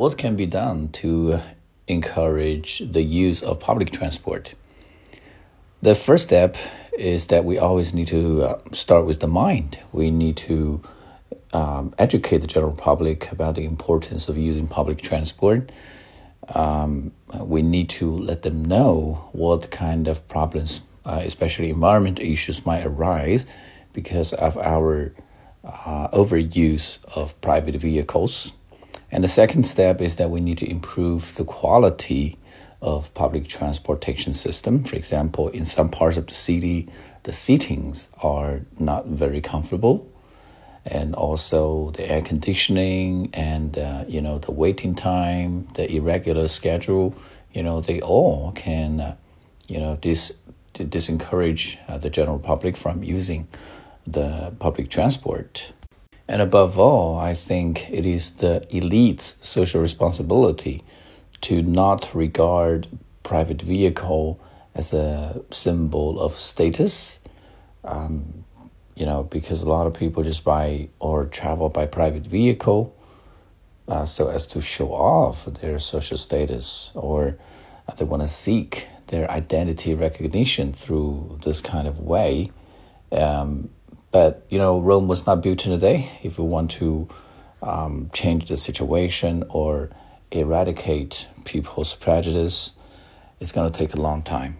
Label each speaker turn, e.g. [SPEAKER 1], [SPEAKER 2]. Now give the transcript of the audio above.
[SPEAKER 1] what can be done to encourage the use of public transport? The first step is that we always need to uh, start with the mind. We need to um, educate the general public about the importance of using public transport. Um, we need to let them know what kind of problems, uh, especially environmental issues, might arise because of our uh, overuse of private vehicles. And the second step is that we need to improve the quality of public transportation system. For example, in some parts of the city, the seatings are not very comfortable, and also the air conditioning and uh, you know the waiting time, the irregular schedule. You know they all can uh, you know dis disencourage uh, the general public from using the public transport. And above all, I think it is the elite's social responsibility to not regard private vehicle as a symbol of status. Um, you know, because a lot of people just buy or travel by private vehicle uh, so as to show off their social status or they want to seek their identity recognition through this kind of way. Um, but you know, Rome was not built in a day. If we want to um, change the situation or eradicate people's prejudice, it's going to take a long time.